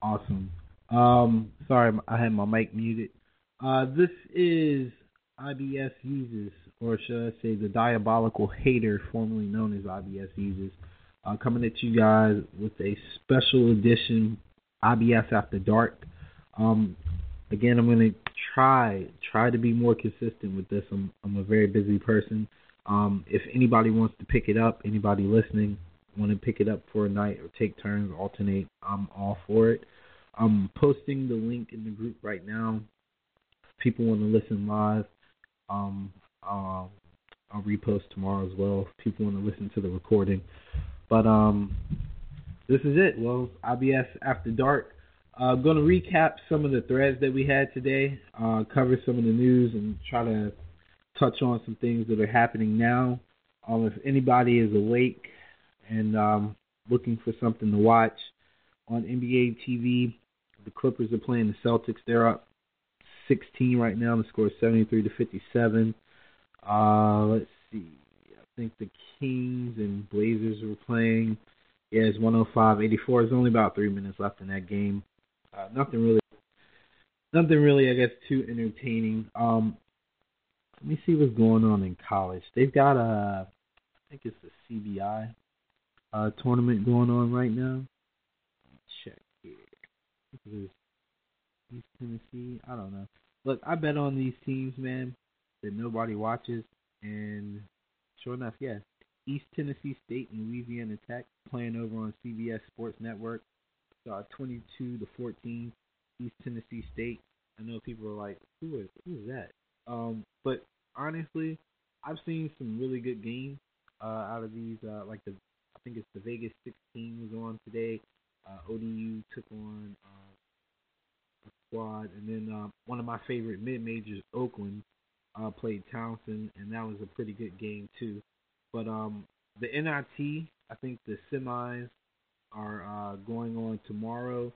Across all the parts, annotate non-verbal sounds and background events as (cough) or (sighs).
Awesome. Um, sorry, I had my mic muted. Uh, this is IBS Uses, or should I say, the Diabolical Hater, formerly known as IBS Uses, uh, coming at you guys with a special edition IBS After Dark. Um, again, I'm going to try try to be more consistent with this. I'm I'm a very busy person. Um, if anybody wants to pick it up, anybody listening want to pick it up for a night or take turns, alternate, I'm all for it. I'm posting the link in the group right now. If people want to listen live, um, uh, I'll repost tomorrow as well. If people want to listen to the recording, but um, this is it. Well, IBS After Dark. I'm uh, going to recap some of the threads that we had today, uh, cover some of the news, and try to touch on some things that are happening now. Um, if anybody is awake and um, looking for something to watch on NBA TV, the Clippers are playing the Celtics. They're up 16 right now. The score is 73 to 57. Uh, let's see. I think the Kings and Blazers were playing. Yeah, it's 105-84. There's only about three minutes left in that game. Uh, nothing really, nothing really, I guess, too entertaining. Um, let me see what's going on in college. They've got a, I think it's the CBI uh, tournament going on right now. Check here. East Tennessee. I don't know. Look, I bet on these teams, man, that nobody watches, and sure enough, yeah, East Tennessee State and Louisiana Tech playing over on CBS Sports Network. Uh, 22 to 14, East Tennessee State. I know people are like, who is who is that? Um, but honestly, I've seen some really good games uh, out of these. Uh, like the, think it's the Vegas 16 was on today. Uh, ODU took on uh, a squad, and then uh, one of my favorite mid majors, Oakland, uh, played Towson, and that was a pretty good game too. But um, the NIT, I think the semis are uh, going on tomorrow.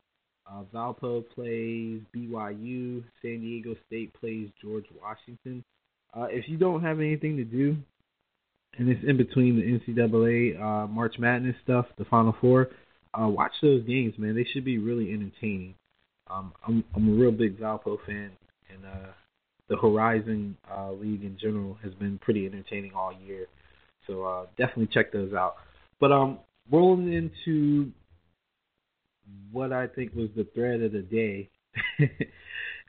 Uh, Valpo plays BYU. San Diego State plays George Washington. Uh, if you don't have anything to do, and it's in between the NCAA uh, March Madness stuff, the Final Four, uh, watch those games, man. They should be really entertaining. Um, I'm I'm a real big Valpo fan, and uh, the Horizon uh, League in general has been pretty entertaining all year. So uh, definitely check those out. But um, rolling into what I think was the thread of the day, (laughs)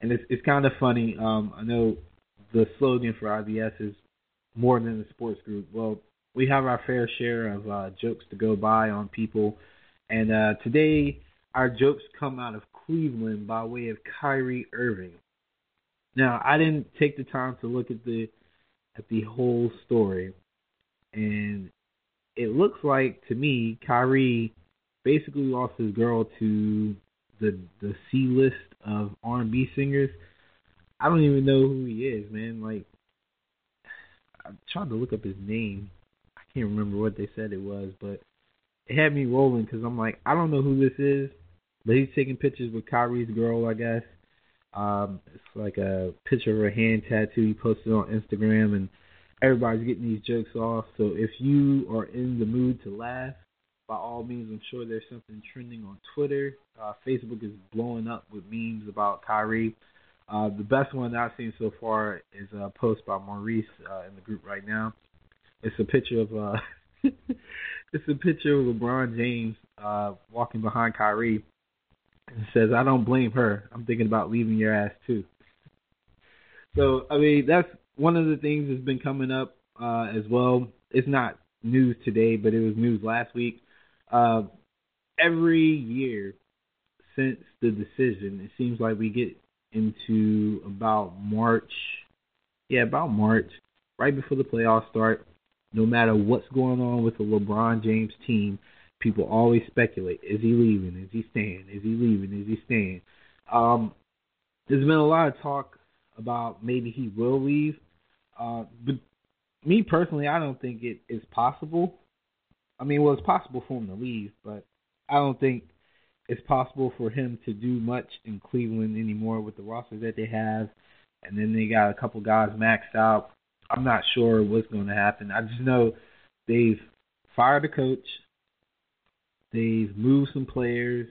and it's it's kind of funny. Um, I know the slogan for IBS is more than the sports group. Well, we have our fair share of uh, jokes to go by on people, and uh, today our jokes come out of Cleveland by way of Kyrie Irving. Now, I didn't take the time to look at the at the whole story, and it looks like to me Kyrie basically lost his girl to the the C list of R and B singers. I don't even know who he is, man. Like I tried to look up his name. I can't remember what they said it was, but it had me rolling because I'm like, I don't know who this is, but he's taking pictures with Kyrie's girl, I guess. Um, it's like a picture of her hand tattoo he posted on Instagram, and everybody's getting these jokes off. So if you are in the mood to laugh, by all means, I'm sure there's something trending on Twitter. Uh, Facebook is blowing up with memes about Kyrie. Uh, the best one I've seen so far is a post by Maurice uh, in the group right now. It's a picture of uh, (laughs) it's a picture of LeBron James uh, walking behind Kyrie. And says, "I don't blame her. I'm thinking about leaving your ass too." (laughs) So I mean, that's one of the things that's been coming up uh, as well. It's not news today, but it was news last week. Uh, every year since the decision, it seems like we get into about March. Yeah, about March, right before the playoffs start. No matter what's going on with the LeBron James team, people always speculate: Is he leaving? Is he staying? Is he leaving? Is he staying? Um, there's been a lot of talk about maybe he will leave, uh, but me personally, I don't think it is possible. I mean, well, it's possible for him to leave, but I don't think it's possible for him to do much in Cleveland anymore with the roster that they have. And then they got a couple guys maxed out. I'm not sure what's going to happen. I just know they've fired a coach. They've moved some players.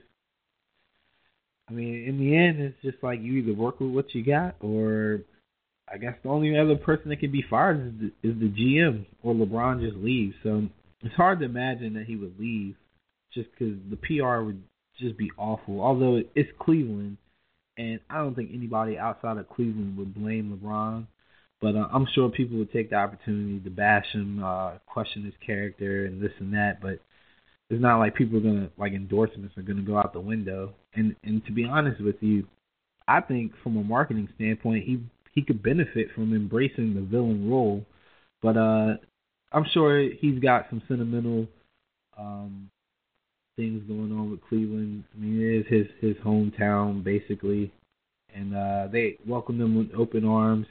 I mean, in the end, it's just like you either work with what you got, or I guess the only other person that can be fired is the, is the GM, or LeBron just leaves. So it's hard to imagine that he would leave, just because the PR would just be awful. Although it's Cleveland, and I don't think anybody outside of Cleveland would blame LeBron. But uh, I'm sure people would take the opportunity to bash him, uh, question his character, and this and that. But it's not like people are gonna like endorsements are gonna go out the window. And and to be honest with you, I think from a marketing standpoint, he he could benefit from embracing the villain role. But uh I'm sure he's got some sentimental um things going on with Cleveland. I mean, it is his his hometown basically, and uh they welcomed him with open arms,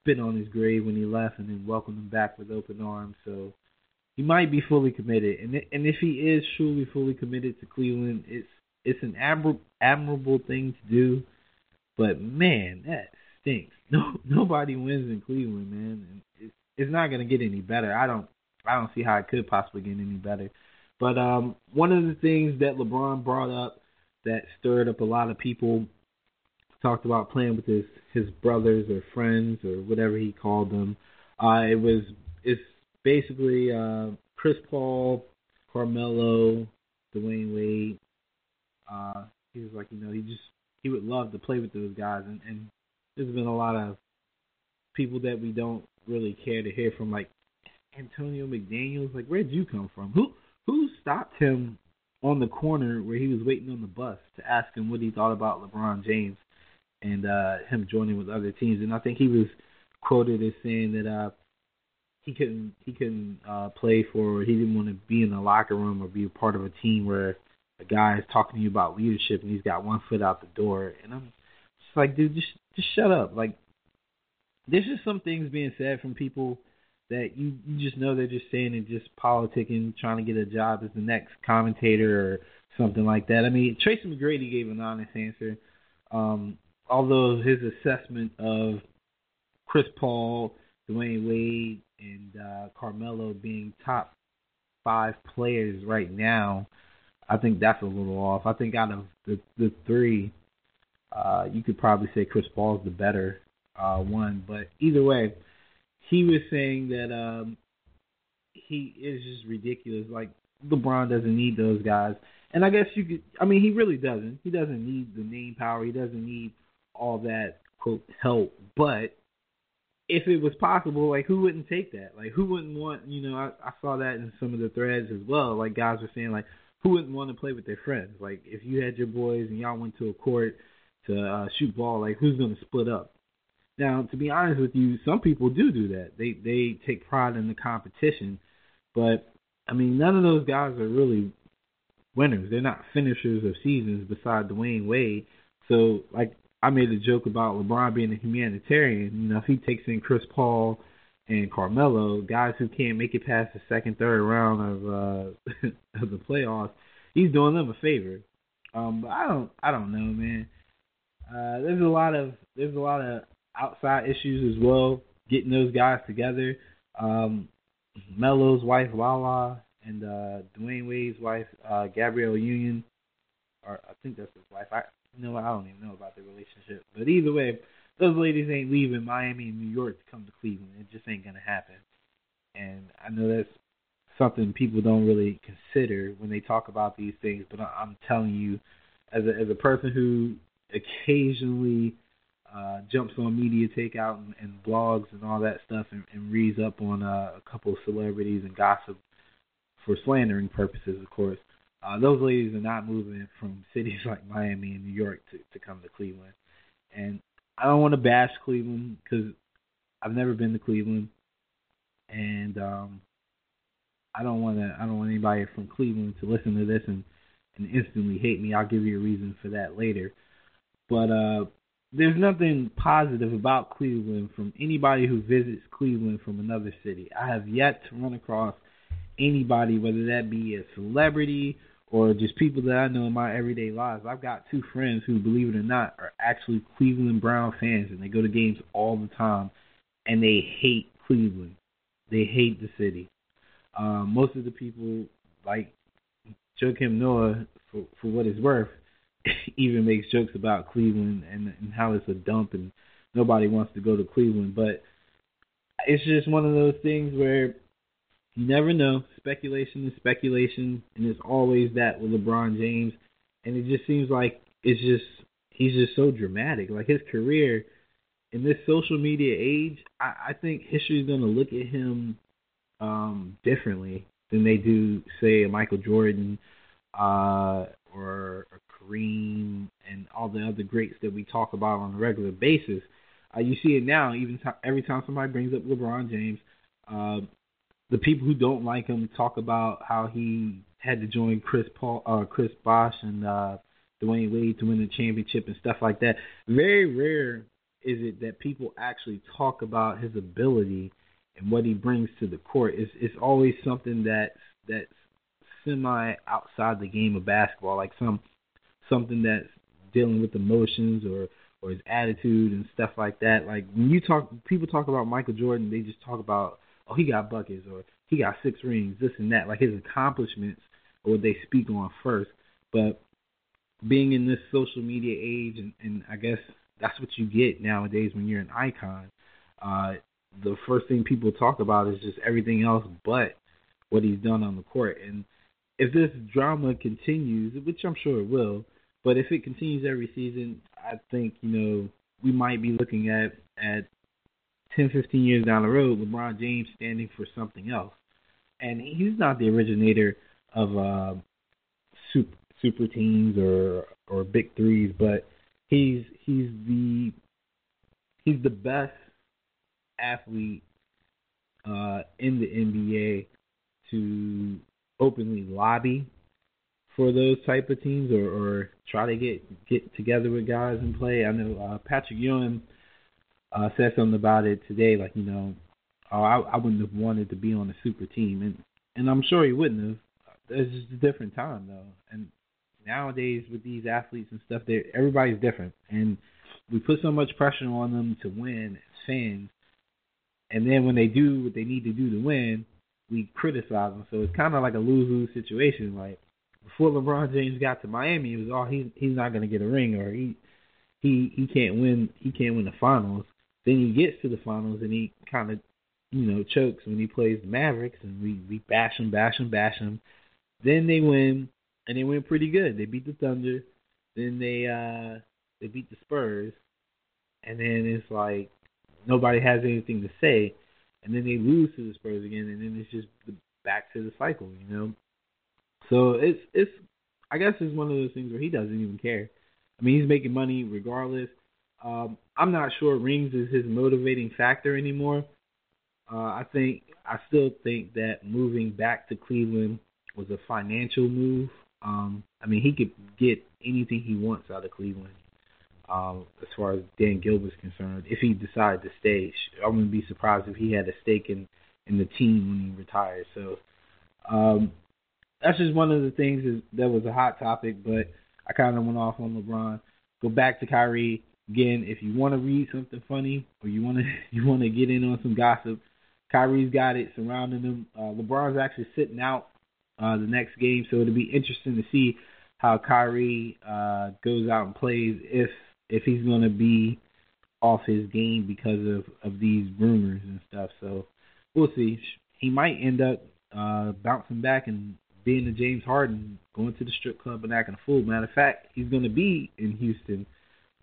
spit on his grave when he left, and then welcomed him back with open arms. So he might be fully committed, and and if he is truly fully committed to Cleveland, it's it's an admir- admirable thing to do. But man, that stinks. (laughs) No nobody wins in Cleveland, man. And it's it's not gonna get any better. I don't I don't see how it could possibly get any better. But um, one of the things that LeBron brought up that stirred up a lot of people talked about playing with his his brothers or friends or whatever he called them. Uh, it was it's basically uh, Chris Paul, Carmelo, Dwyane Wade. Uh, he was like, you know, he just he would love to play with those guys, and, and there's been a lot of people that we don't really care to hear from, like Antonio McDaniel's. Like, where'd you come from? Who stopped him on the corner where he was waiting on the bus to ask him what he thought about LeBron James and uh, him joining with other teams? And I think he was quoted as saying that uh, he couldn't he couldn't uh, play for. He didn't want to be in the locker room or be a part of a team where a guy is talking to you about leadership and he's got one foot out the door. And I'm just like, dude, just just shut up. Like, there's just some things being said from people that you you just know they're just saying it just politicking, trying to get a job as the next commentator or something like that. I mean, Tracy McGrady gave an honest answer. Um, although his assessment of Chris Paul, Dwyane Wade, and uh, Carmelo being top five players right now, I think that's a little off. I think out of the the three, uh, you could probably say Chris Paul's the better uh, one. But either way, he was saying that um, he is just ridiculous. Like LeBron doesn't need those guys, and I guess you could. I mean, he really doesn't. He doesn't need the name power. He doesn't need all that quote help. But if it was possible, like who wouldn't take that? Like who wouldn't want? You know, I, I saw that in some of the threads as well. Like guys were saying, like who wouldn't want to play with their friends? Like if you had your boys and y'all went to a court to uh, shoot ball, like who's to split up? Now, to be honest with you, some people do do that. They they take pride in the competition, but I mean, none of those guys are really winners. They're not finishers of seasons beside Dwyane Wade. So, like I made a joke about LeBron being a humanitarian. You know, if he takes in Chris Paul and Carmelo, guys who can't make it past the second, third round of uh (laughs) of the playoffs, he's doing them a favor. Um, but I don't, I don't know, man. Uh, there's a lot of there's a lot of outside issues as well. Getting those guys together. Um, Melo's wife Lala and uh, Dwyane Wade's wife uh, Gabrielle Union, or I think that's his wife. I you know I don't even know about their relationship, but either way, those ladies ain't leaving Miami and New York to come to Cleveland. It just ain't gonna happen. And I know that's something people don't really consider when they talk about these things. But I'm telling you, as a as a person who occasionally uh, jumps on media takeout and, and blogs and all that stuff and, and reads up on uh, a couple of celebrities and gossip for slandering purposes, of course. Uh, those ladies are not moving from (laughs) cities like Miami and New York to, to come to Cleveland. And I don't want to bash Cleveland because I've never been to Cleveland, and um, I don't want to. I don't want anybody from Cleveland to listen to this and and instantly hate me. I'll give you a reason for that later. But uh, there's nothing positive about Cleveland from anybody who visits Cleveland from another city. I have yet to run across anybody, whether that be a celebrity or just people that I know in my everyday lives. I've got two friends who, believe it or not, are actually Cleveland Brown fans, and they go to games all the time, and they hate Cleveland. They hate the city. Um, most of the people, like Joakim Noah, for for what it's worth, (laughs) even makes jokes about Cleveland and, and how it's a dump and nobody wants to go to Cleveland. But it's just one of those things where you never know. Speculation is speculation, and it's always that with LeBron James. And it just seems like it's just he's just so dramatic. Like his career in this social media age, I, I think history's gonna look at him um, differently than they do, say, Michael Jordan uh, or a Kareem and all the other greats that we talk about on a regular basis. Uh, you see it now, even t- every time somebody brings up LeBron James, uh, the people who don't like him talk about how he had to join Chris Paul, uh, Chris Bosh, and uh, Dwyane Wade to win the championship and stuff like that. Very rare is it that people actually talk about his ability and what he brings to the court. It's it's always something that's that's semi outside the game of basketball, like some something that's dealing with emotions or or his attitude and stuff like that. Like when you talk, people talk about Michael Jordan, they just talk about oh he got buckets or he got six rings, this and that. Like his accomplishments or what they speak on first. But being in this social media age, and, and I guess that's what you get nowadays when you're an icon. Uh, the first thing people talk about is just everything else but what he's done on the court. And if this drama continues, which I'm sure it will, but if it continues every season, I think you know we might be looking at at 10, 15 years down the road, LeBron James standing for something else. And he's not the originator of uh, super super teams or or big threes, but he's he's the he's the best athlete uh, in the NBA to openly lobby for those type of teams or, or try to get get together with guys and play. I know uh, Patrick Ewing uh, said something about it today, like you know, oh, I, I wouldn't have wanted to be on a super team, and and I'm sure he wouldn't have. It's just a different time though, and nowadays with these athletes and stuff, they everybody's different, and we put so much pressure on them to win as fans, and then when they do what they need to do to win, we criticize them. So it's kind of like a lose lose situation. Like before LeBron James got to Miami, it was all oh, he's he's not going to get a ring or he he he can't win he can't win the finals. Then he gets to the finals and he kind of you know chokes when he plays the Mavericks and we we bash him bash him bash him. Then they win and they win pretty good. They beat the Thunder. Then they uh they beat the Spurs, and then it's like nobody has anything to say, and then they lose to the Spurs again, and then it's just back to the cycle, you know. So it's it's I guess it's one of those things where he doesn't even care. I mean, he's making money regardless. Um, I'm not sure rings is his motivating factor anymore. Uh, I think I still think that moving back to Cleveland was a financial move. Um, I mean, he could get anything he wants out of Cleveland. Um, as far as Dan Gilbert's concerned, if he decided to stay, I wouldn't be surprised if he had a stake in in the team when he retires. So um, that's just one of the things is, that was a hot topic, but I kind of went off on LeBron. Go back to Kyrie again. If you want to read something funny or you want to (laughs) you want to get in on some gossip, Kyrie's got it surrounding him. Uh, LeBron's actually sitting out uh, the next game, so it'll be interesting to see how Kyrie uh, goes out and plays if if he's going to be off his game because of of these rumors and stuff. So we'll see. He might end up uh, bouncing back and being the James Harden, going to the strip club and acting a fool. Matter of fact, he's going to be in Houston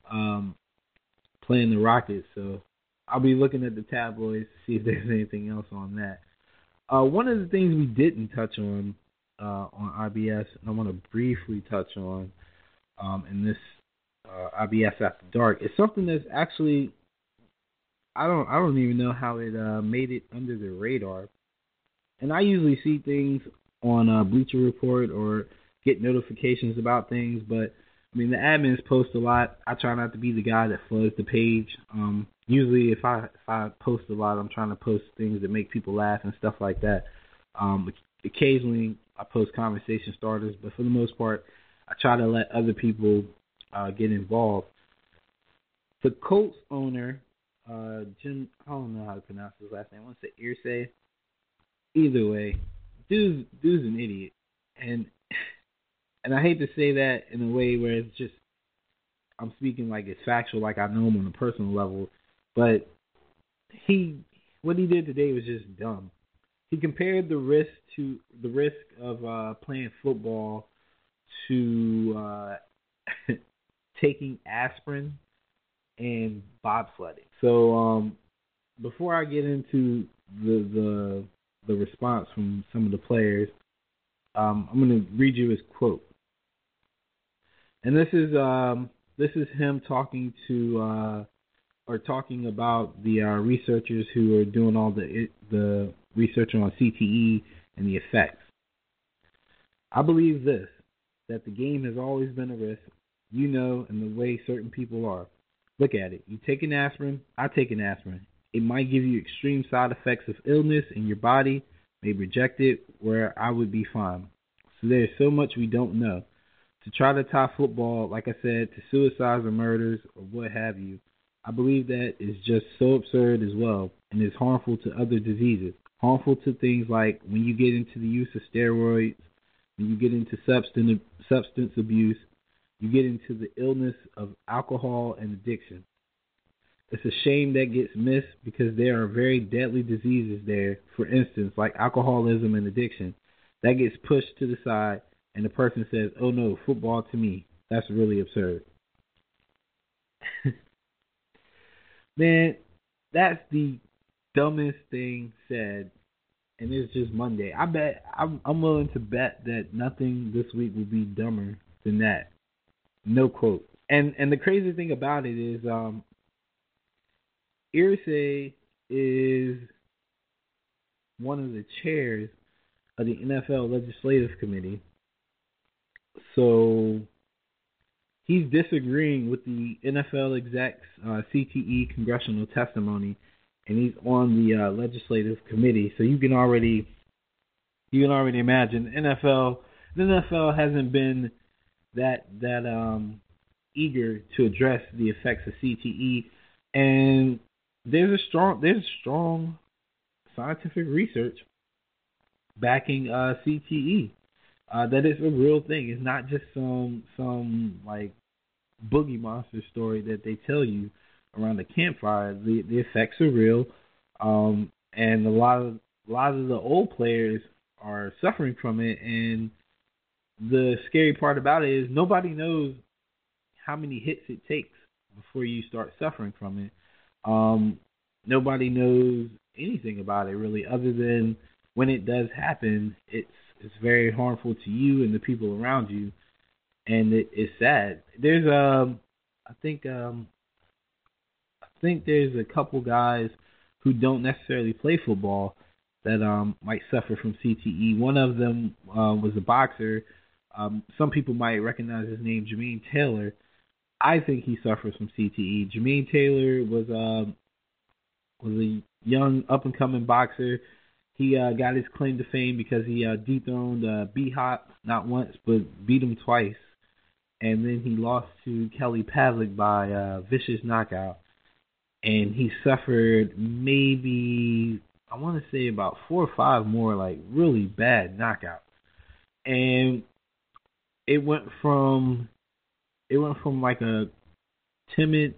um, playing the Rockets. So I'll be looking at the tabloids to see if there's anything else on that. Uh, one of the things we didn't touch on uh, on IBS, and I want to briefly touch on um, in this uh, IBS After Dark, is something that's actually I don't I don't even know how it uh, made it under the radar. And I usually see things on uh, Bleacher Report or get notifications about things, but I mean the admins post a lot. I try not to be the guy that floods the page. Um, usually, if I if I post a lot, I'm trying to post things that make people laugh and stuff like that. Um, occasionally, I post conversation starters, but for the most part, I try to let other people uh, get involved. The Colts owner, uh, Jim, I don't know how to pronounce his last name. I want to say Irsay. Either way, dude's dude's an idiot, and and I hate to say that in a way where it's just I'm speaking like it's factual, like I know him on a personal level, but he what he did today was just dumb. He compared the risk to the risk of uh, playing football to uh, (laughs) taking aspirin and bobsledding. So um, before I get into the the the response from some of the players, um, I'm going to read you his quote. And this is um, this is him talking to uh, or talking about the uh, researchers who are doing all the the research on CTE and the effects. I believe this that the game has always been a risk, you know, and the way certain people are. Look at it. You take an aspirin, I take an aspirin. It might give you extreme side effects of illness in your body, may reject it, where I would be fine. So there's so much we don't know. To try to tie football, like I said, to suicides or murders or what have you, I believe that is just so absurd as well and is harmful to other diseases. Harmful to things like when you get into the use of steroids, when you get into substance substance abuse, you get into the illness of alcohol and addiction. It's a shame that gets missed because there are very deadly diseases there, for instance, like alcoholism and addiction. That gets pushed to the side, and the person says, Oh no, football to me. That's really absurd. (laughs) Man, that's the dumbest thing said, and it's just Monday. I bet I'm, I'm willing to bet that nothing this week will be dumber than that. No quote. And and the crazy thing about it is, um, Irsay is one of the chairs of the NFL Legislative Committee. So he's disagreeing with the NFL execs uh, CTE congressional testimony, and he's on the uh, legislative committee. So you can already you can already imagine NFL the NFL hasn't been that that um, eager to address the effects of CTE, and there's a strong there's strong scientific research backing uh, CTE. Uh, that is a real thing. It's not just some some like boogie monster story that they tell you around the campfire. The the effects are real, um, and a lot of a lot of the old players are suffering from it. And the scary part about it is nobody knows how many hits it takes before you start suffering from it. Um, nobody knows anything about it really, other than when it does happen, it's it's very harmful to you and the people around you, and it, it's sad. There's um, I think um, I think there's a couple guys who don't necessarily play football that um might suffer from CTE. One of them uh, was a boxer. Um, some people might recognize his name, Jermaine Taylor. I think he suffers from CTE. Jermaine Taylor was um was a young up and coming boxer. He uh, got his claim to fame because he uh, dethroned uh, B Hop not once but beat him twice, and then he lost to Kelly Pavlik by uh, vicious knockout. And he suffered maybe I want to say about four or five more like really bad knockouts, and it went from it went from like a timid,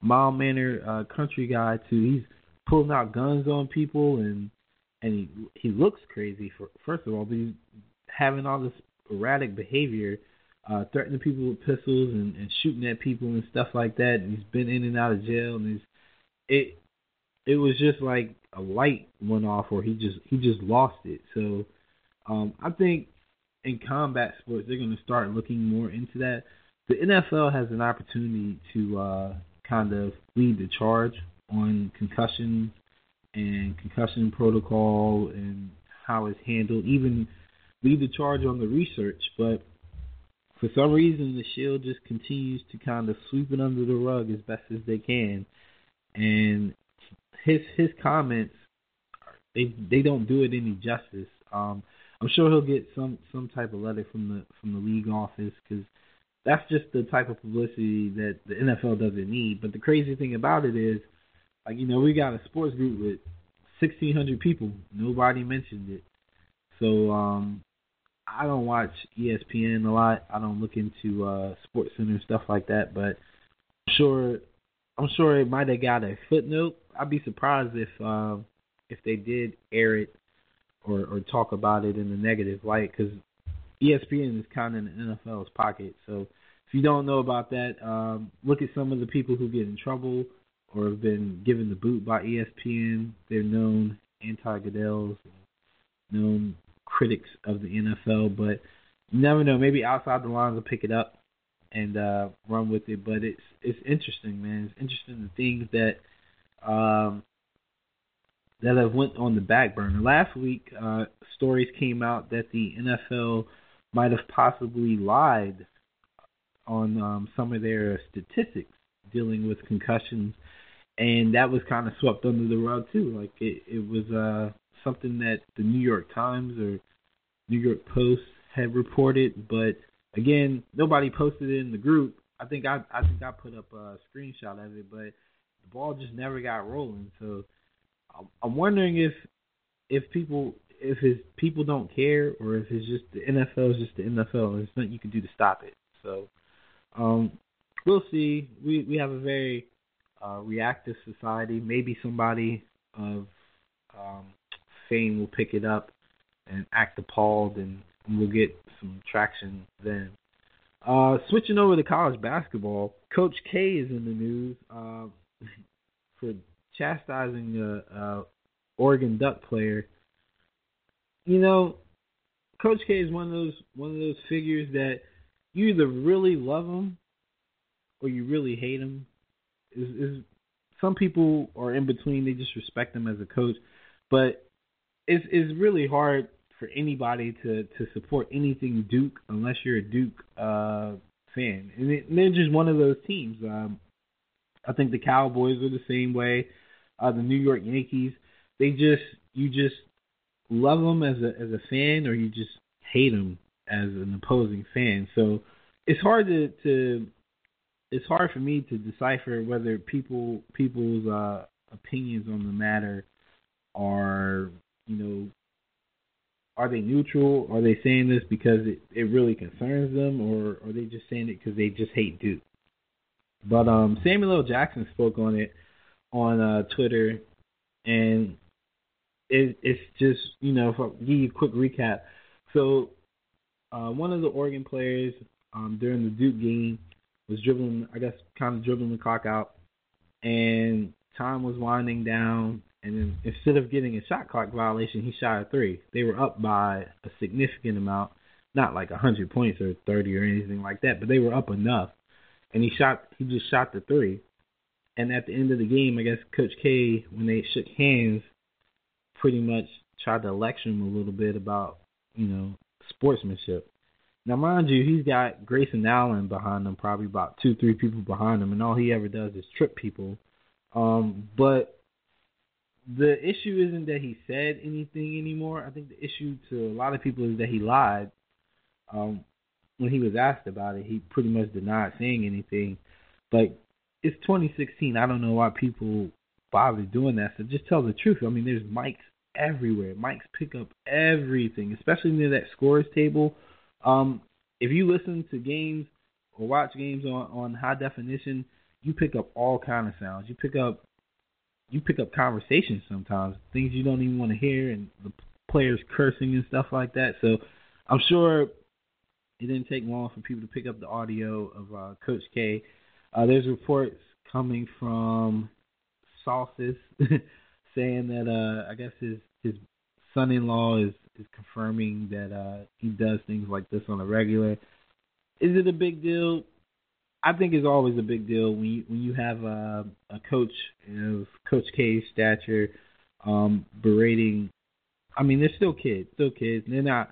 mild mannered uh, country guy to he's pulling out guns on people and and he he looks crazy for first of all, but he's having all this erratic behavior, uh, threatening people with pistols and, and shooting at people and stuff like that. And he's been in and out of jail, and he's it it was just like a light went off, or he just he just lost it. So um, I think in combat sports they're going to start looking more into that. The NFL has an opportunity to uh, kind of lead the charge on concussions and concussion protocol and how it's handled, even lead the charge on the research. But for some reason, the Shield just continues to kind of sweep it under the rug as best as they can, and his his comments they they don't do it any justice. Um, I'm sure he'll get some some type of letter from the from the league office because that's just the type of publicity that the NFL doesn't need. But the crazy thing about it is like you know, we got a sports group with sixteen hundred people. Nobody mentioned it. So um I don't watch ESPN a lot. I don't look into uh Sports Center stuff like that, but I'm sure I'm sure it might have got a footnote. I'd be surprised if um if they did air it or or talk about it in a negative light because ESPN is kind of in the NFL's pocket. So if you don't know about that, um, look at some of the people who get in trouble or have been given the boot by ESPN. They're known anti-Goodell's, known critics of the NFL, but you never know. Maybe outside the lines will pick it up and uh, run with it. But it's it's interesting, man. It's interesting the things that um, that have went on the back burner. Last week, uh, stories came out that the NFL might have possibly lied on um, some of their statistics dealing with concussions, and that was kind of swept under the rug too. Like it, it was uh, something that the New York Times or New York Post had reported, but again, nobody posted it in the group. I think I I think I put up a screenshot of it, but the ball just never got rolling. So I'm wondering if if people if his people don't care or if it's just the NFL is just the NFL. There's nothing you can do to stop it. So um, we'll see. We we have a very uh, reactive society. Maybe somebody of um, fame will pick it up and act appalled, and we'll get some traction then. Uh, switching over to college basketball, Coach K is in the news uh, (laughs) for chastising a, a Oregon Duck player. You know, Coach K is one of those one of those figures that you either really love him or you really hate him. Is is some people are in between. They just respect him as a coach, but it's it's really hard for anybody to to support anything Duke unless you're a Duke uh, fan, and, it, and they're just one of those teams. Um, I think the Cowboys are the same way. Uh, the New York Yankees, they just you just love them as a as a fan, or you just hate them as an opposing fan. So it's hard to, to it's hard for me to decipher whether people people's uh, opinions on the matter are you know are they neutral? Are they saying this because it, it really concerns them, or are they just saying it because they just hate Duke? But um, Samuel L. Jackson spoke on it on uh, Twitter, and it, it's just you know, if I give you a quick recap. So uh, one of the Oregon players um, during the Duke game was dribbling, I guess, kind of dribbling the clock out, and time was winding down. And then instead of getting a shot clock violation, he shot a three. They were up by a significant amount, not like a hundred points or thirty or anything like that, but they were up enough. And he shot, he just shot the three. And at the end of the game, I guess Coach K, when they shook hands, pretty much tried to lecture him a little bit about, you know, sportsmanship. Now, mind you, he's got Grayson Allen behind him, probably about two, three people behind him, and all he ever does is trip people. Um, but the issue isn't that he said anything anymore. I think the issue to a lot of people is that he lied. Um, when he was asked about it, he pretty much denied saying anything. But it's 2016. I don't know why people bother doing that. So just tell the truth. I mean, there's mics everywhere. Mics pick up everything, especially near that scores table. Um, if you listen to games or watch games on, on high definition, you pick up all kind of sounds. You pick up you pick up conversations sometimes, things you don't even want to hear, and the players cursing and stuff like that. So I'm sure it didn't take long for people to pick up the audio of uh, Coach K. Uh, there's reports coming from sources (laughs) saying that uh, I guess his his son-in-law is is confirming that uh, he does things like this on a regular. Is it a big deal? I think it's always a big deal when you when you have a, a coach of Coach K's stature um, berating. I mean, they're still kids, still kids. And they're not.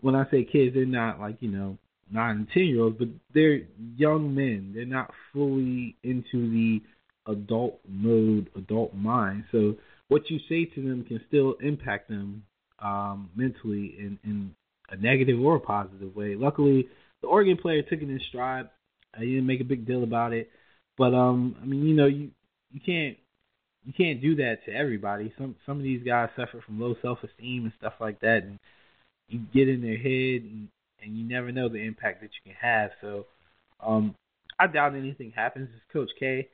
When I say kids, they're not like you know nine and ten year olds, but they're young men. They're not fully into the adult mode, adult mind. So what you say to them can still impact them um, mentally in, in a negative or a positive way. Luckily, the Oregon player took it in stride. He didn't make a big deal about it, but um, I mean, you know, you you can't you can't do that to everybody. Some some of these guys suffer from low self esteem and stuff like that, and you get in their head, and, and you never know the impact that you can have. So, um, I doubt anything happens. It's Coach K.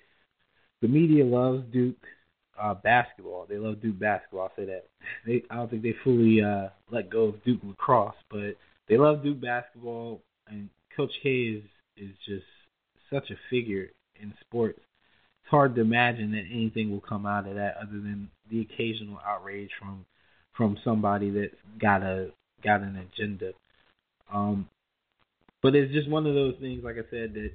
The media loves Duke uh, basketball. They love Duke basketball. I'll say that. They, I don't think they fully uh, let go of Duke lacrosse, but they love Duke basketball. And Coach K is is just such a figure in sports. It's hard to imagine that anything will come out of that other than the occasional outrage from from somebody that's got a got an agenda. Um, but it's just one of those things, like I said, that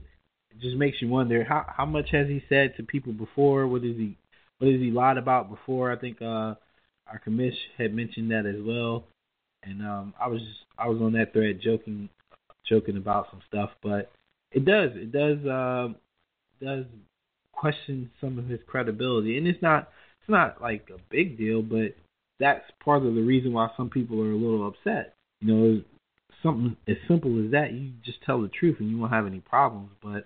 it just makes you wonder how how much has he said to people before? What is he what has he lied about before? I think uh, our commish had mentioned that as well, and um, I was just, I was on that thread joking joking about some stuff, but it does it does uh, does question some of his credibility, and it's not it's not like a big deal, but that's part of the reason why some people are a little upset. You know, something as simple as that, you just tell the truth and you won't have any problems. But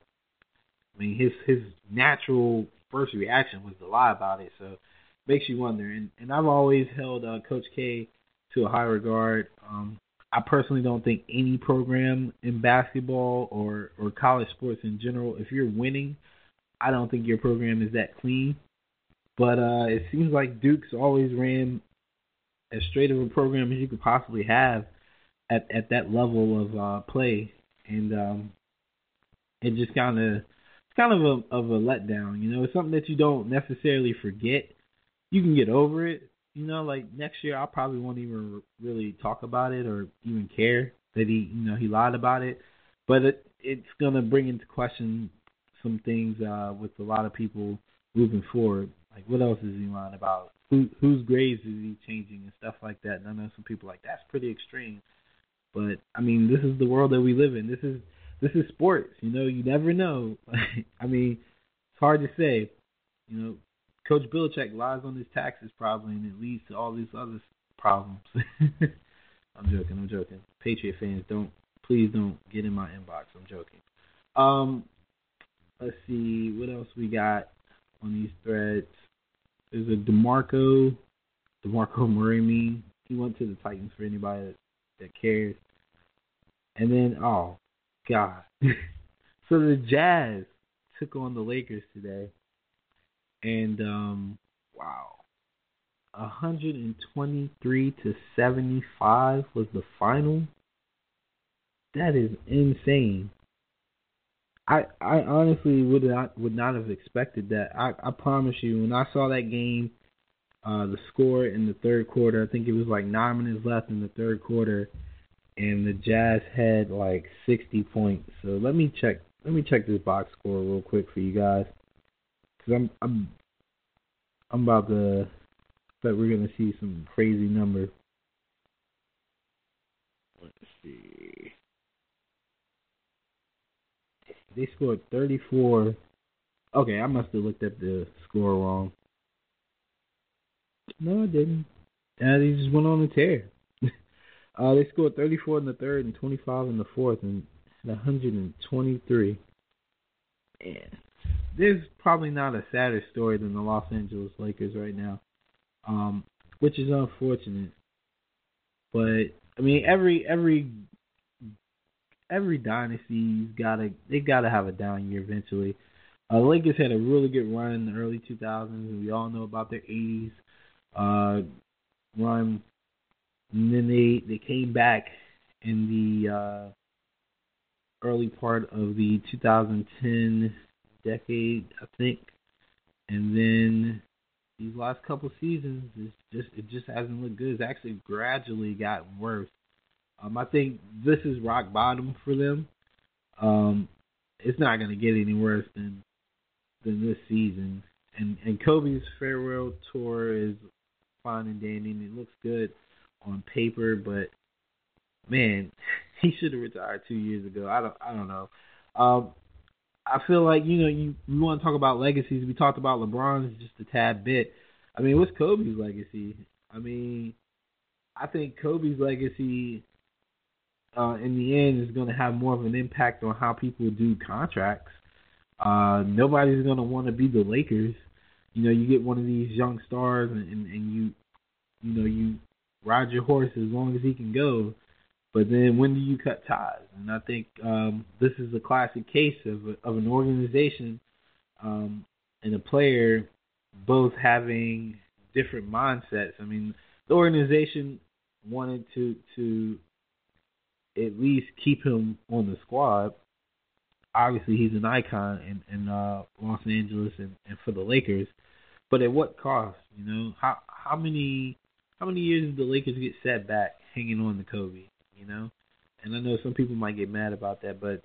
I mean, his his natural first reaction was to lie about it, so makes you wonder. And and I've always held uh, Coach K to a high regard. Um, I personally don't think any program in basketball or or college sports in general, if you're winning, I don't think your program is that clean. But uh, it seems like Duke's always ran as straight of a program as you could possibly have at at that level of uh, play, and um, it just kind of kind of a of a letdown. You know, it's something that you don't necessarily forget. You can get over it. You know, like next year, I probably won't even really talk about it or even care that he, you know, he lied about it. But it, it's gonna bring into question some things uh, with a lot of people moving forward. Like, what else is he lying about? Who whose grades is he changing and stuff like that? And I know some people like that's pretty extreme. But I mean, this is the world that we live in. This is this is sports. You know, you never know. (laughs) I mean, it's hard to say. You know, Coach Belichick lies on his taxes probably, and it leads to all these other problems. (laughs) I'm joking. I'm joking. Patriot fans, don't please don't get in my inbox. I'm joking. Um, let's see what else we got on these threads. There's a Demarco, Demarco (laughs) Murray. He went to the Titans for anybody that, that cares. And then, oh, God. (laughs) so the Jazz took on the Lakers today. And, um, wow. 123 to 75 was the final. That is insane. I I honestly would not would not have expected that. I I promise you, when I saw that game, uh, the score in the third quarter, I think it was like nine minutes left in the third quarter, and the Jazz had like 60 points. So let me check. Let me check this box score real quick for you guys, because I'm I'm I'm about to that we're gonna see some crazy number. Let's see. They scored 34. Okay, I must have looked at the score wrong. No, I didn't. Uh, they just went on a tear. Uh, they scored 34 in the third and 25 in the fourth, and 123. Man, there's probably not a sadder story than the Los Angeles Lakers right now, um, which is unfortunate. But I mean, every every every dynasty's gotta they gotta have a down year eventually. Uh, the Lakers had a really good run in the early 2000s, and we all know about their 80s uh, run. And then they they came back in the uh, early part of the 2010 decade, I think, and then these last couple seasons, it's just it just hasn't looked good. It's actually gradually gotten worse. Um, I think this is rock bottom for them. Um, it's not going to get any worse than than this season. And and Kobe's farewell tour is fine and dandy, and it looks good on paper. But man, (laughs) he should have retired two years ago. I don't I don't know. Um, I feel like you know you we want to talk about legacies. We talked about LeBron's just a tad bit. I mean, what's Kobe's legacy? I mean, I think Kobe's legacy uh, in the end is going to have more of an impact on how people do contracts. Uh, nobody's going to want to be the Lakers. You know, you get one of these young stars and, and, and you, you know, you ride your horse as long as he can go. But then when do you cut ties? And I think um, this is a classic case of of an organization um, and a player both having different mindsets. I mean, the organization wanted to to at least keep him on the squad. Obviously, he's an icon in, in uh, Los Angeles and, and for the Lakers, but at what cost? You know, how how many how many years did the Lakers get set back hanging on to Kobe? You know, and I know some people might get mad about that, but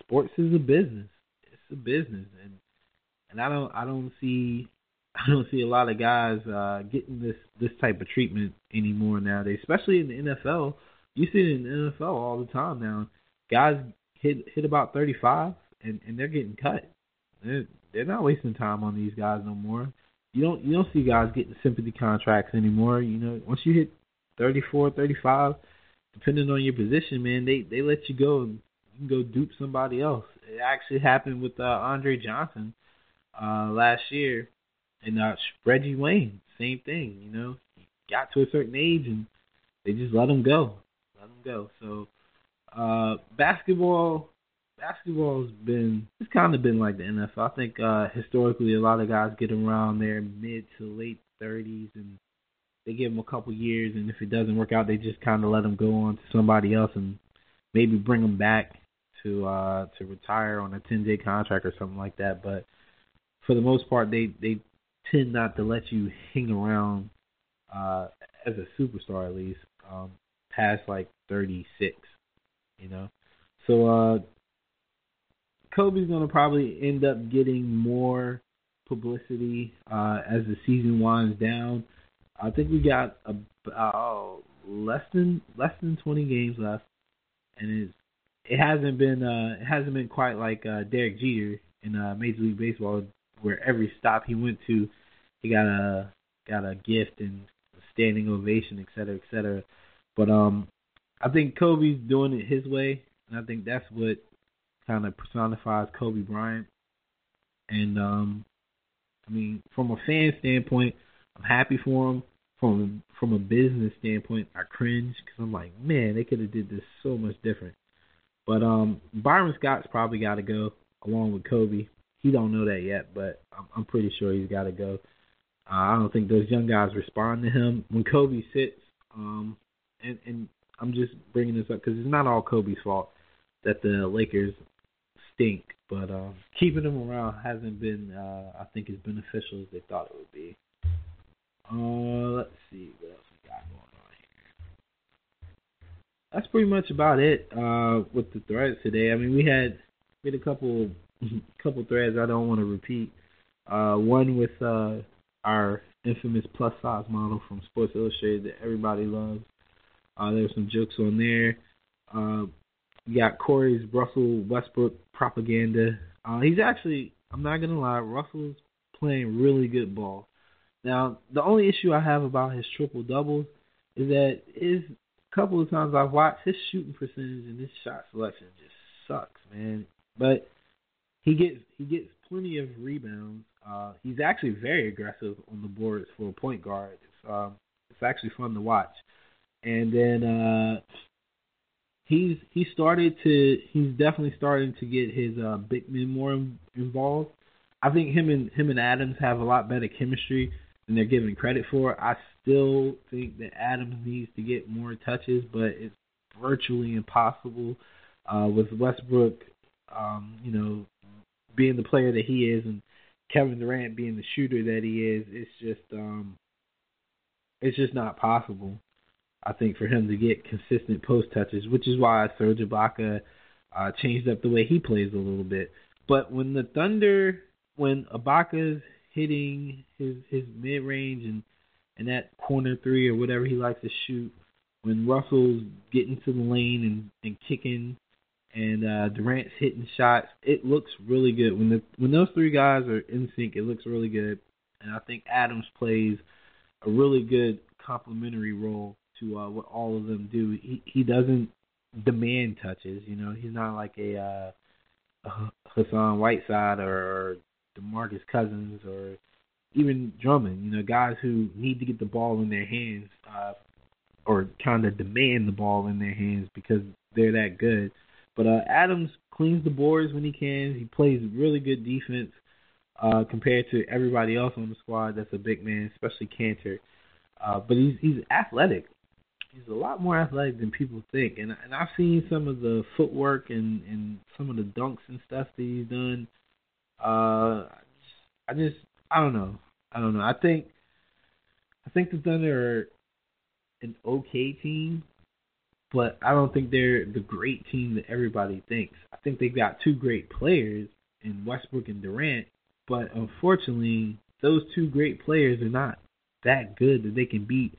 sports is a business. It's a business, and and I don't I don't see (laughs) I don't see a lot of guys uh, getting this this type of treatment anymore nowadays, especially in the NFL. You see it in the NFL all the time now. Guys hit hit about 35 and and they're getting cut. They're, they're not wasting time on these guys no more. You don't you don't see guys getting sympathy contracts anymore. You know, once you hit 34, 35, depending on your position, man, they they let you go and you can go dupe somebody else. It actually happened with uh, Andre Johnson uh, last year and uh, Reggie Wayne, same thing. You know, he got to a certain age and they just let him go, let him go. So uh, basketball, basketball's been it's kind of been like the NFL. I think uh, historically a lot of guys get around their mid to late thirties and they give them a couple years, and if it doesn't work out, they just kind of let them go on to somebody else and maybe bring them back to uh to retire on a 10 day contract or something like that. But for the most part, they they tend not to let you hang around uh, as a superstar at least um, past like 36. You know, so uh, Kobe's gonna probably end up getting more publicity uh, as the season winds down. I think we got about less than less than 20 games left, and it's it hasn't been uh, it hasn't been quite like uh, Derek Jeter in uh, Major League Baseball where every stop he went to, he got a got a gift and a standing ovation, et cetera, et cetera. But um, I think Kobe's doing it his way, and I think that's what kind of personifies Kobe Bryant. And um, I mean, from a fan standpoint, I'm happy for him. From from a business standpoint, I cringe because I'm like, man, they could have did this so much different. But um, Byron Scott's probably got to go along with Kobe. He don't know that yet, but I'm, I'm pretty sure he's got to go. Uh, I don't think those young guys respond to him when Kobe sits. Um, and and I'm just bringing this up because it's not all Kobe's fault that the Lakers stink, but uh, keeping them around hasn't been, uh, I think, as beneficial as they thought it would be. Uh, let's see what else we got going on here. That's pretty much about it uh, with the threads today. I mean, we had a couple (laughs) couple threads I don't want to repeat. Uh, one with uh, our infamous plus size model from Sports Illustrated that everybody loves. Uh, there's some jokes on there. Uh, you got Corey's Russell Westbrook propaganda. Uh, he's actually, I'm not gonna lie, Russell's playing really good ball. Now, the only issue I have about his triple doubles is that is a couple of times I've watched his shooting percentage and his shot selection just sucks, man. But he gets he gets plenty of rebounds. Uh, he's actually very aggressive on the boards for a point guard. It's um, it's actually fun to watch. And then uh, he's he started to he's definitely starting to get his uh, big men more involved. I think him and him and Adams have a lot better chemistry than they're given credit for. I still think that Adams needs to get more touches, but it's virtually impossible uh, with Westbrook. Um, you know, being the player that he is and Kevin Durant being the shooter that he is, it's just um it's just not possible. I think for him to get consistent post touches, which is why Serge Ibaka uh, changed up the way he plays a little bit. But when the Thunder, when Ibaka's hitting his his mid range and and that corner three or whatever he likes to shoot, when Russell's getting to the lane and and kicking and uh, Durant's hitting shots. It looks really good when the when those three guys are in sync. It looks really good, and I think Adams plays a really good complementary role to uh, what all of them do. He he doesn't demand touches. You know, he's not like a, uh, Hassan Whiteside or DeMarcus Cousins or even Drummond. You know, guys who need to get the ball in their hands uh, or kind of demand the ball in their hands because they're that good. But uh, Adams cleans the boards when he can. He plays really good defense uh, compared to everybody else on the squad. That's a big man, especially Kanter. Uh, but he's he's athletic. He's a lot more athletic than people think, and and I've seen some of the footwork and and some of the dunks and stuff that he's done. Uh, I just I don't know. I don't know. I think I think the Thunder are an okay team, but I don't think they're the great team that everybody thinks. I think they've got two great players in Westbrook and Durant, but unfortunately, those two great players are not that good that they can beat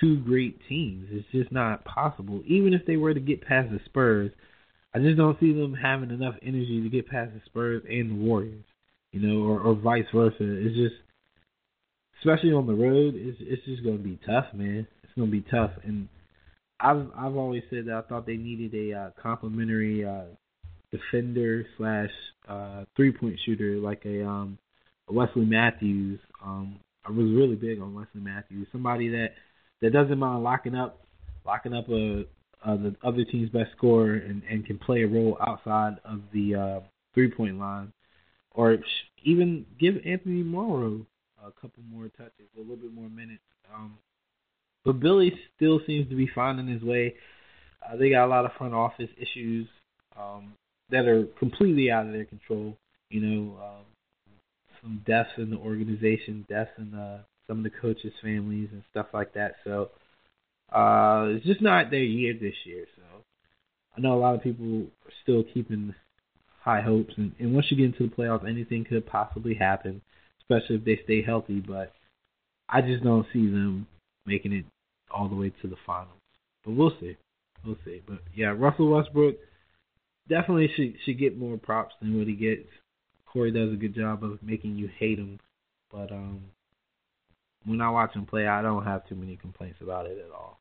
two great teams. It's just not possible. Even if they were to get past the Spurs, I just don't see them having enough energy to get past the Spurs and the Warriors, you know, or, or vice versa. It's just, especially on the road, it's it's just gonna be tough, man. It's gonna be tough, and I've I've always said that I thought they needed a uh, complementary uh, defender slash uh, three point shooter like a um Wesley Matthews. Um, I was really big on Wesley Matthews, somebody that that doesn't mind locking up locking up a, a the other team's best scorer and and can play a role outside of the uh, three point line, or even give Anthony Morrow a couple more touches, a little bit more minutes. Um, but Billy still seems to be finding his way. Uh, they got a lot of front office issues um, that are completely out of their control. You know, um, some deaths in the organization, deaths in the, some of the coaches' families and stuff like that. So uh, it's just not their year this year. So I know a lot of people are still keeping high hopes, and, and once you get into the playoffs, anything could possibly happen, especially if they stay healthy. But I just don't see them making it all the way to the finals. But we'll see. We'll see. But yeah, Russell Westbrook definitely should should get more props than what he gets. Corey does a good job of making you hate him, but um, when I watch him play, I don't have too many complaints about it at all.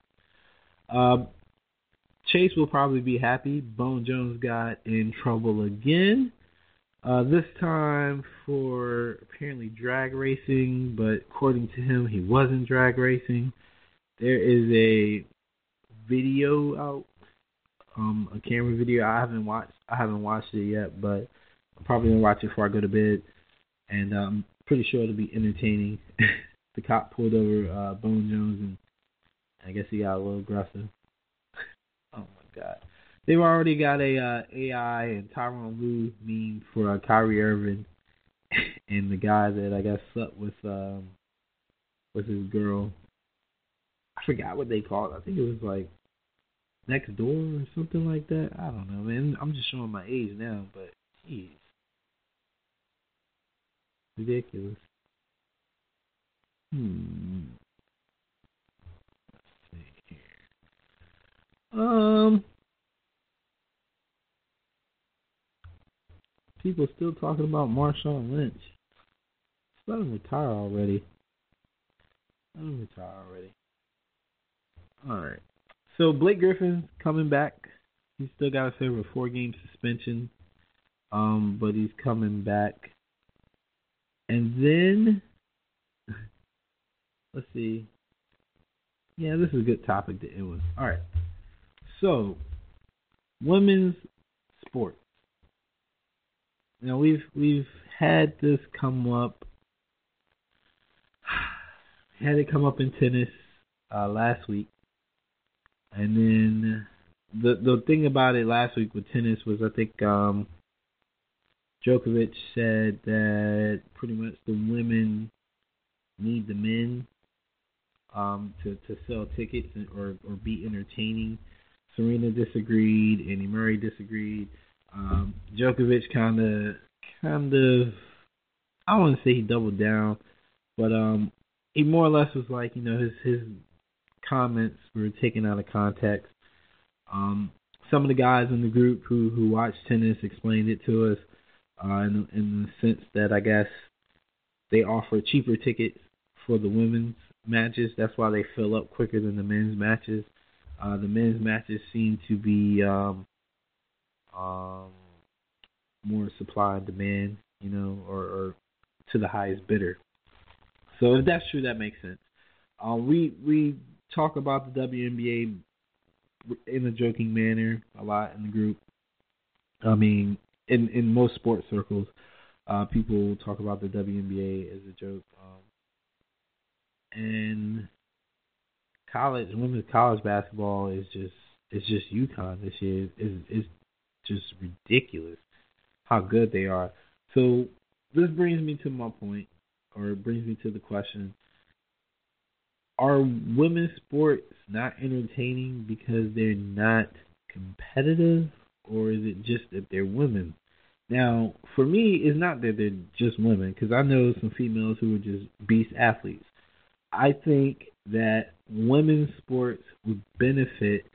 Um, Chase will probably be happy. Bones Jones got in trouble again. Uh, this time for apparently drag racing, but according to him, he wasn't drag racing. There is a video out, um, a camera video. I haven't watched. I haven't watched it yet, but I'm probably gonna watch it before I go to bed, and I'm um, pretty sure it'll be entertaining. (laughs) the cop pulled over uh, Bones Jones, and I guess he got a little aggressive. oh my god. They've already got a uh, AI and Tyronn Lue meme for uh, Kyrie Irving (laughs) and the guy that I guess slept with um with his girl I forgot what they called. It. I think it was like next door or something like that. I don't know, man. I'm just showing my age now, but jeez, ridiculous. Hmm. Let's see here. Um. People still talking about Marshawn Lynch. Let him retire already. Let him retire already. All right. So Blake Griffin's coming back. He's still got a four game suspension. Um, but he's coming back. And then let's see. Yeah, this is a good topic to end with. All right. So, women's sports. Now we've we've had this come up. (sighs) Had it come up in tennis uh, last week. And then the the thing about it last week with tennis was I think um, Djokovic said that pretty much the women need the men um, to to sell tickets or or be entertaining. Serena disagreed. Andy Murray disagreed. Um, Djokovic kind of kind of I to say he doubled down, but um, he more or less was like you know his his comments were taken out of context. Um, some of the guys in the group who who watch tennis explained it to us uh, in in the sense that I guess they offer cheaper tickets for the women's matches. That's why they fill up quicker than the men's matches. Uh, the men's matches seem to be um, um, more supply and demand, you know, or, or to the highest bidder. So if that's true, that makes sense. Uh, we we talk about the WNBA in a joking manner a lot in the group. I mean, in in most sports circles, uh, people talk about the WNBA as a joke. Um, and college women's college basketball is just it's just UConn this year is is just ridiculous how good they are. So this brings me to my point, or it brings me to the question: Are women's sports not entertaining because they're not competitive, or is it just that they're women? Now, for me, it's not that they're just women, because I know some females who are just beast athletes. I think that women's sports would benefit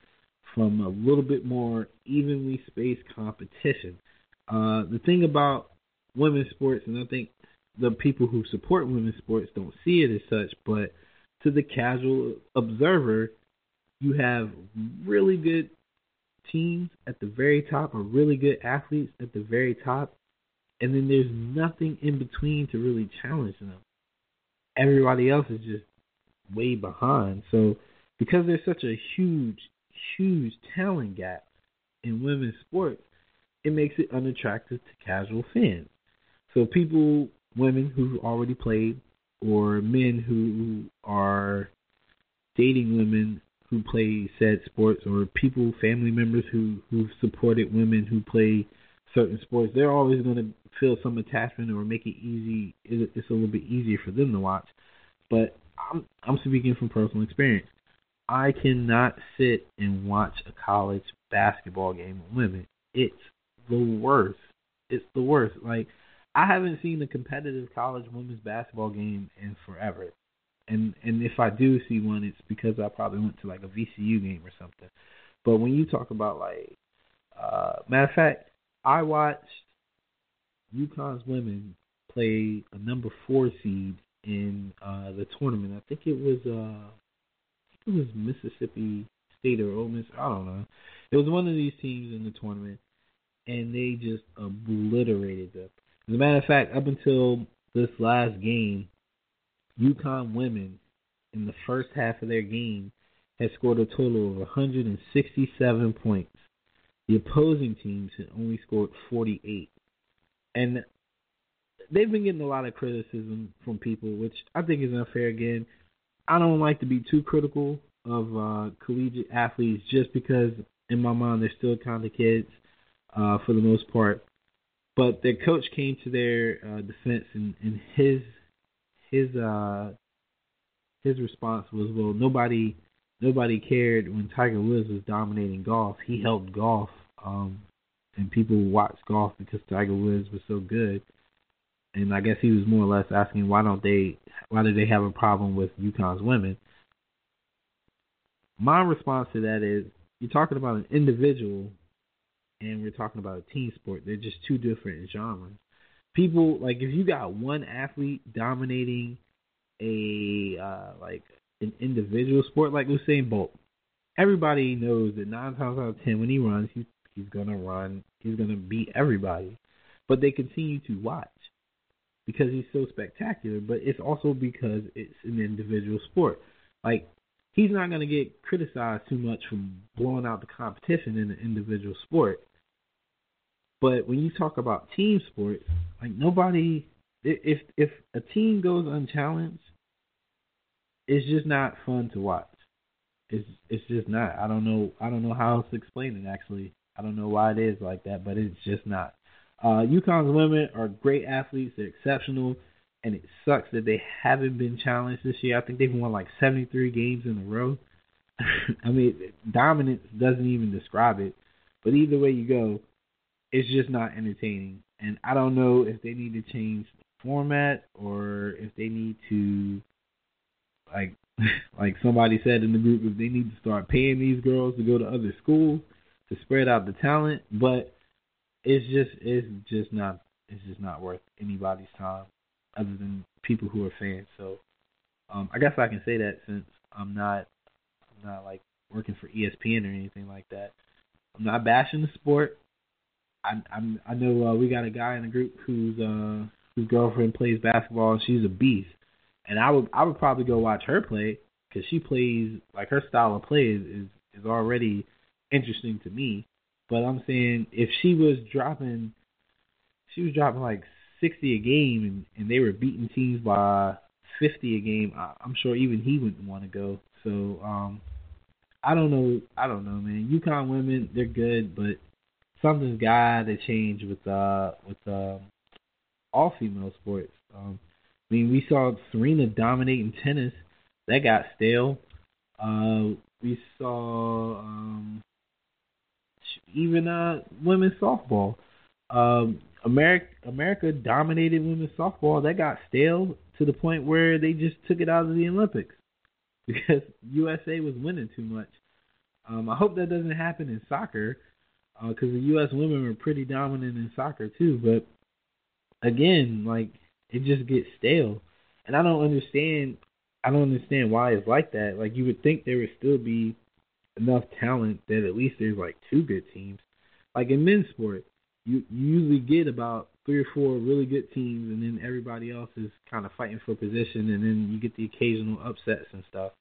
from a little bit more evenly spaced competition. Uh, the thing about women's sports, and I think the people who support women's sports don't see it as such, but to the casual observer, you have really good teams at the very top, or really good athletes at the very top, and then there's nothing in between to really challenge them. Everybody else is just way behind. So because there's such a huge, huge talent gap in women's sports, it makes it unattractive to casual fans. So people, women who already played, or men who are dating women who play said sports, or people, family members who who've supported women who play certain sports, they're always going to feel some attachment or make it easy. It's a little bit easier for them to watch. But I'm I'm speaking from personal experience. I cannot sit and watch a college basketball game with women. It's the worst. It's the worst. Like I haven't seen a competitive college women's basketball game in forever. And and if I do see one, it's because I probably went to like a VCU game or something. But when you talk about like, uh, matter of fact, I watched UConn's women play a number four seed in uh, the tournament. I think it was uh, it was Mississippi State or Ole Miss. I don't know. It was one of these teams in the tournament, and they just obliterated them. As a matter of fact, up until this last game, UConn women in the first half of their game had scored a total of 167 points. The opposing teams had only scored 48. And they've been getting a lot of criticism from people, which I think is unfair. Again, I don't like to be too critical of uh, collegiate athletes just because in my mind they're still kind of kids uh, for the most part. But their coach came to their uh, defense, and, and his his uh, his response was, "Well, nobody nobody cared when Tiger Woods was dominating golf. He helped golf, um, and people watched golf because Tiger Woods was so good." And I guess he was more or less asking why don't they why do they have a problem with UConn's women? My response to that is you're talking about an individual and we're talking about a team sport. They're just two different genres. People like if you got one athlete dominating a uh, like an individual sport like Usain Bolt, everybody knows that nine times out of ten when he runs, he's he's gonna run, he's gonna beat everybody. But they continue to watch because he's so spectacular, but it's also because it's an individual sport. Like he's not going to get criticized too much for blowing out the competition in an individual sport. But when you talk about team sports, like nobody, if if a team goes unchallenged, it's just not fun to watch. It's it's just not. I don't know. I don't know how else to explain it. Actually, I don't know why it is like that, but it's just not. Uh, UConn's women are great athletes. They're exceptional, and it sucks that they haven't been challenged this year. I think they've won like 73 games in a row. (laughs) I mean, dominance doesn't even describe it. But either way you go, it's just not entertaining. And I don't know if they need to change the format or if they need to, like, (laughs) like somebody said in the group, if they need to start paying these girls to go to other schools to spread out the talent. But it's just it's just not it's just not worth anybody's time other than people who are fans. So um, I guess I can say that since I'm not I'm not like working for ESPN or anything like that. I'm not bashing the sport. I I'm, I know uh, we got a guy in the group whose uh, whose girlfriend plays basketball and she's a beast. And I would I would probably go watch her play. because she plays like her style of play is, is is already interesting to me. But I'm saying if she was dropping, she was dropping like 60 a game, and and they were beating teams by 50 a game. I, I'm sure even he wouldn't want to go. So um, I don't know. I don't know, man. UConn women, they're good, but something's got to change with uh with um all female sports. Um, I mean, we saw Serena dominating tennis. That got stale. Uh, we saw um, even uh, women's softball. Um, America, America dominated women's softball. That got stale to the point where they just took it out of the Olympics (laughs) because USA was winning too much. Um, I hope that doesn't happen in soccer because uh, the U.S. women were pretty dominant in soccer too. But again, like it just gets stale, and I don't understand. I don't understand why it's like that. Like you would think there would still be enough talent that at least there's like two good teams. Like in men's sport, you, you usually get about three or four really good teams, and then everybody else is kind of fighting for position, and then you get the occasional upsets and stuff.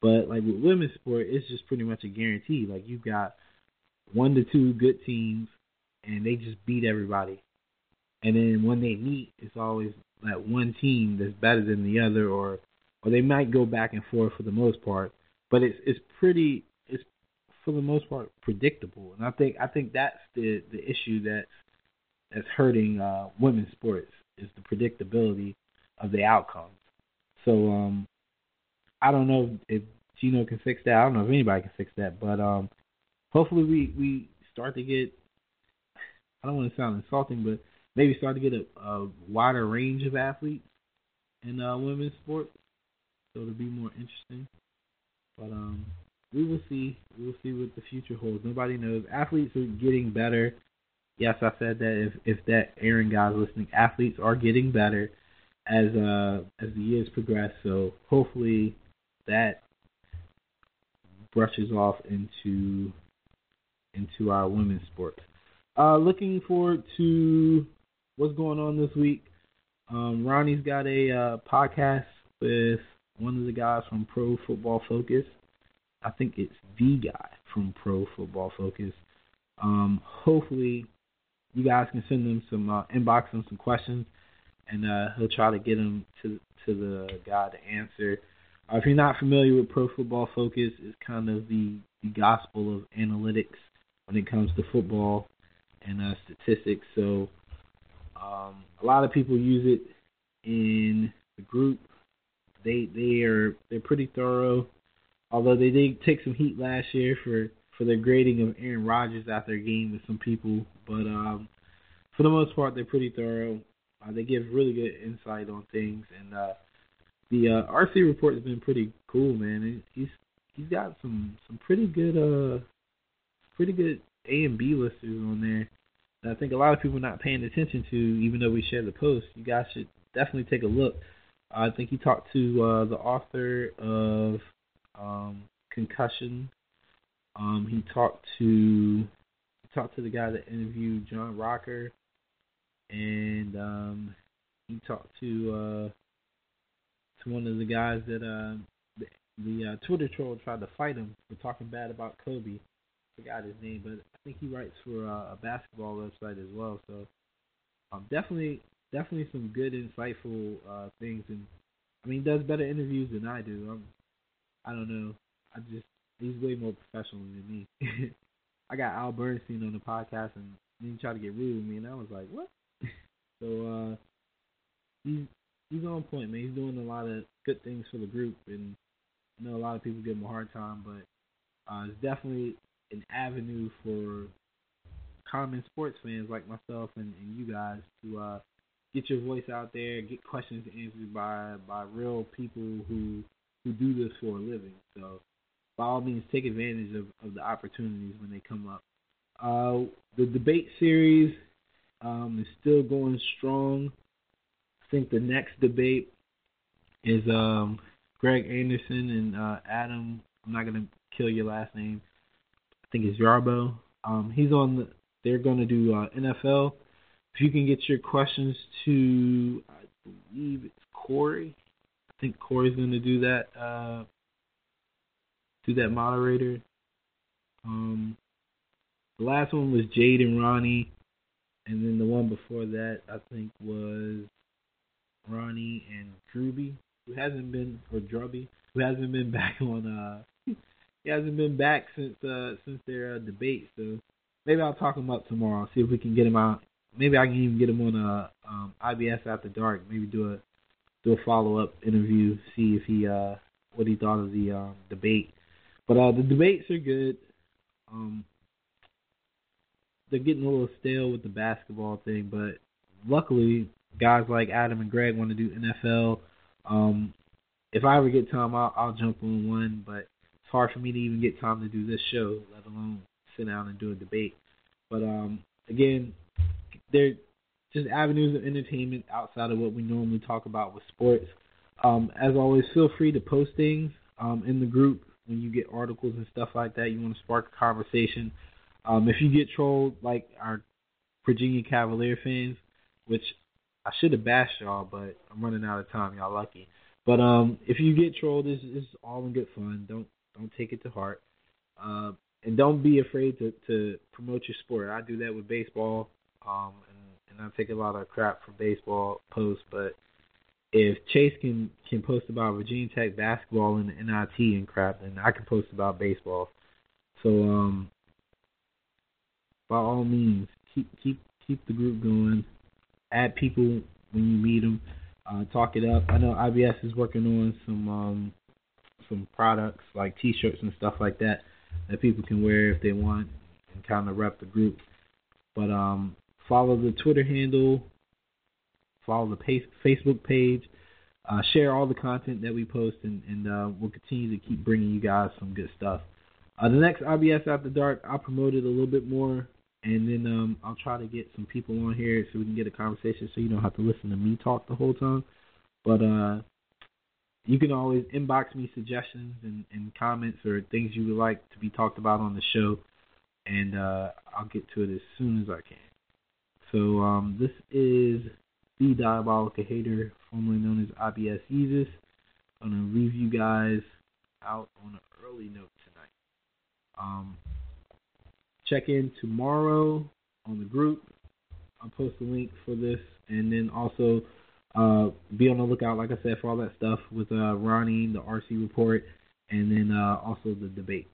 But like with women's sport, it's just pretty much a guarantee. Like you've got one to two good teams, and they just beat everybody. And then when they meet, it's always that one team that's better than the other, or or they might go back and forth for the most part. But it's it's pretty for the most part predictable, and I think I think that's the the issue that's that's hurting uh, women's sports is the predictability of the outcomes. So um, I don't know if Gino can fix that. I don't know if anybody can fix that, but um, hopefully we we start to get. I don't want to sound insulting, but maybe start to get a, a wider range of athletes in uh, women's sports, so it'll be more interesting. But um, we will see. We will see what the future holds. Nobody knows. Athletes are getting better. Yes, I said that. If if that Aaron guy's listening, athletes are getting better as uh as the years progress. So hopefully that brushes off into into our women's sports. Uh, looking forward to what's going on this week. Um, Ronnie's got a uh, podcast with one of the guys from Pro Football Focus. I think it's the guy from Pro Football Focus. Um, hopefully, you guys can send him some uh, inbox and some questions, and uh, he'll try to get them to to the guy to answer. Uh, if you're not familiar with Pro Football Focus, it's kind of the, the gospel of analytics when it comes to football and uh, statistics. So um, a lot of people use it in the group. They they are they're pretty thorough. Although they did take some heat last year for for their grading of Aaron Rodgers after their game with some people, but um, for the most part they're pretty thorough. Uh, they give really good insight on things, and uh, the uh, RC report has been pretty cool, man. He's he's got some some pretty good uh pretty good A and B listers on there I think a lot of people are not paying attention to, even though we share the post. You guys should definitely take a look. I think he talked to uh, the author of um, Concussion. Um, he talked to he talked to the guy that interviewed John Rocker, and um, he talked to uh, to one of the guys that uh, the, the uh, Twitter troll tried to fight him for talking bad about Kobe forgot his name, but I think he writes for uh, a basketball website as well. So um, definitely, definitely some good, insightful uh, things, and I mean, does better interviews than I do. I'm, I don't know. I just he's way more professional than me. (laughs) I got Al Bernstein on the podcast, and he tried to get rude with me, and I was like, what? (laughs) so uh, he's he's on point, man. He's doing a lot of good things for the group, and I know a lot of people give him a hard time, but uh, it's definitely an avenue for common sports fans like myself and, and you guys to uh, get your voice out there, get questions answered by by real people who who do this for a living. So by all means, take advantage of, of the opportunities when they come up. Uh, the debate series um, is still going strong. I think the next debate is um, Greg Anderson and uh, Adam. I'm not gonna kill your last name I think it's Yarbo. Um, he's on. The, they're going to do uh, NFL. If you can get your questions to, I believe it's Corey. I think Corey's going to do that uh, to that moderator. Um, the last one was Jade and Ronnie, and then the one before that I think was Ronnie and Drewby, who hasn't been or Drubby, who hasn't been (laughs) back on. Uh, he hasn't been back since uh since their uh, debate. So maybe I'll talk him up tomorrow. See if we can get him out. Maybe I can even get him on uh um, IBS after dark. Maybe do a do a follow up interview. See if he uh what he thought of the um, debate. But uh the debates are good. Um, they're getting a little stale with the basketball thing, but luckily guys like Adam and Greg want to do NFL. Um, if I ever get time, I'll, I'll jump on one, but it's hard for me to even get time to do this show, let alone sit down and do a debate. But um, again, they're just avenues of entertainment outside of what we normally talk about with sports. Um, as always, feel free to post things um, in the group when you get articles and stuff like that. You want to spark a conversation. Um, if you get trolled like our Virginia Cavalier fans, which I should have bashed y'all, but I'm running out of time. Y'all lucky. But um, if you get trolled, it's, all in good fun. Don't don't take it to heart. Uh, and don't be afraid to, to promote your sport. I do that with baseball, um, and, I take a lot of crap for baseball posts. But if Chase can can post about Virginia Tech basketball and NIT and crap, then I can post about baseball. So um, by all means, keep keep keep the group going. Add people when you meet them. Uh, talk it up. I know IBS is working on some um, some products like T-shirts and stuff like that that people can wear if they want and kind of rep the group. But um, follow the Twitter handle, follow the Facebook page, uh, share all the content that we post, and, and uh, we'll continue to keep bringing you guys some good stuff. Uh, the next IBS After Dark, I'll promote it a little bit more and then um, I'll try to get some people on here so we can get a conversation, so you don't have to listen to me talk the whole time. But uh, you can always inbox me suggestions and, and comments or things you would like to be talked about on the show, and uh, I'll get to it as soon as I can. So um, this is the Diabolical Hater, formerly known as IBS Yeezus. I'm gonna leave you guys out on an early note tonight. Um, check in tomorrow on the group. I'll post the link for this, and then also uh, be on the lookout, like I said, for all that stuff with uh, Ronnie, the RC report, and then uh, also the debate.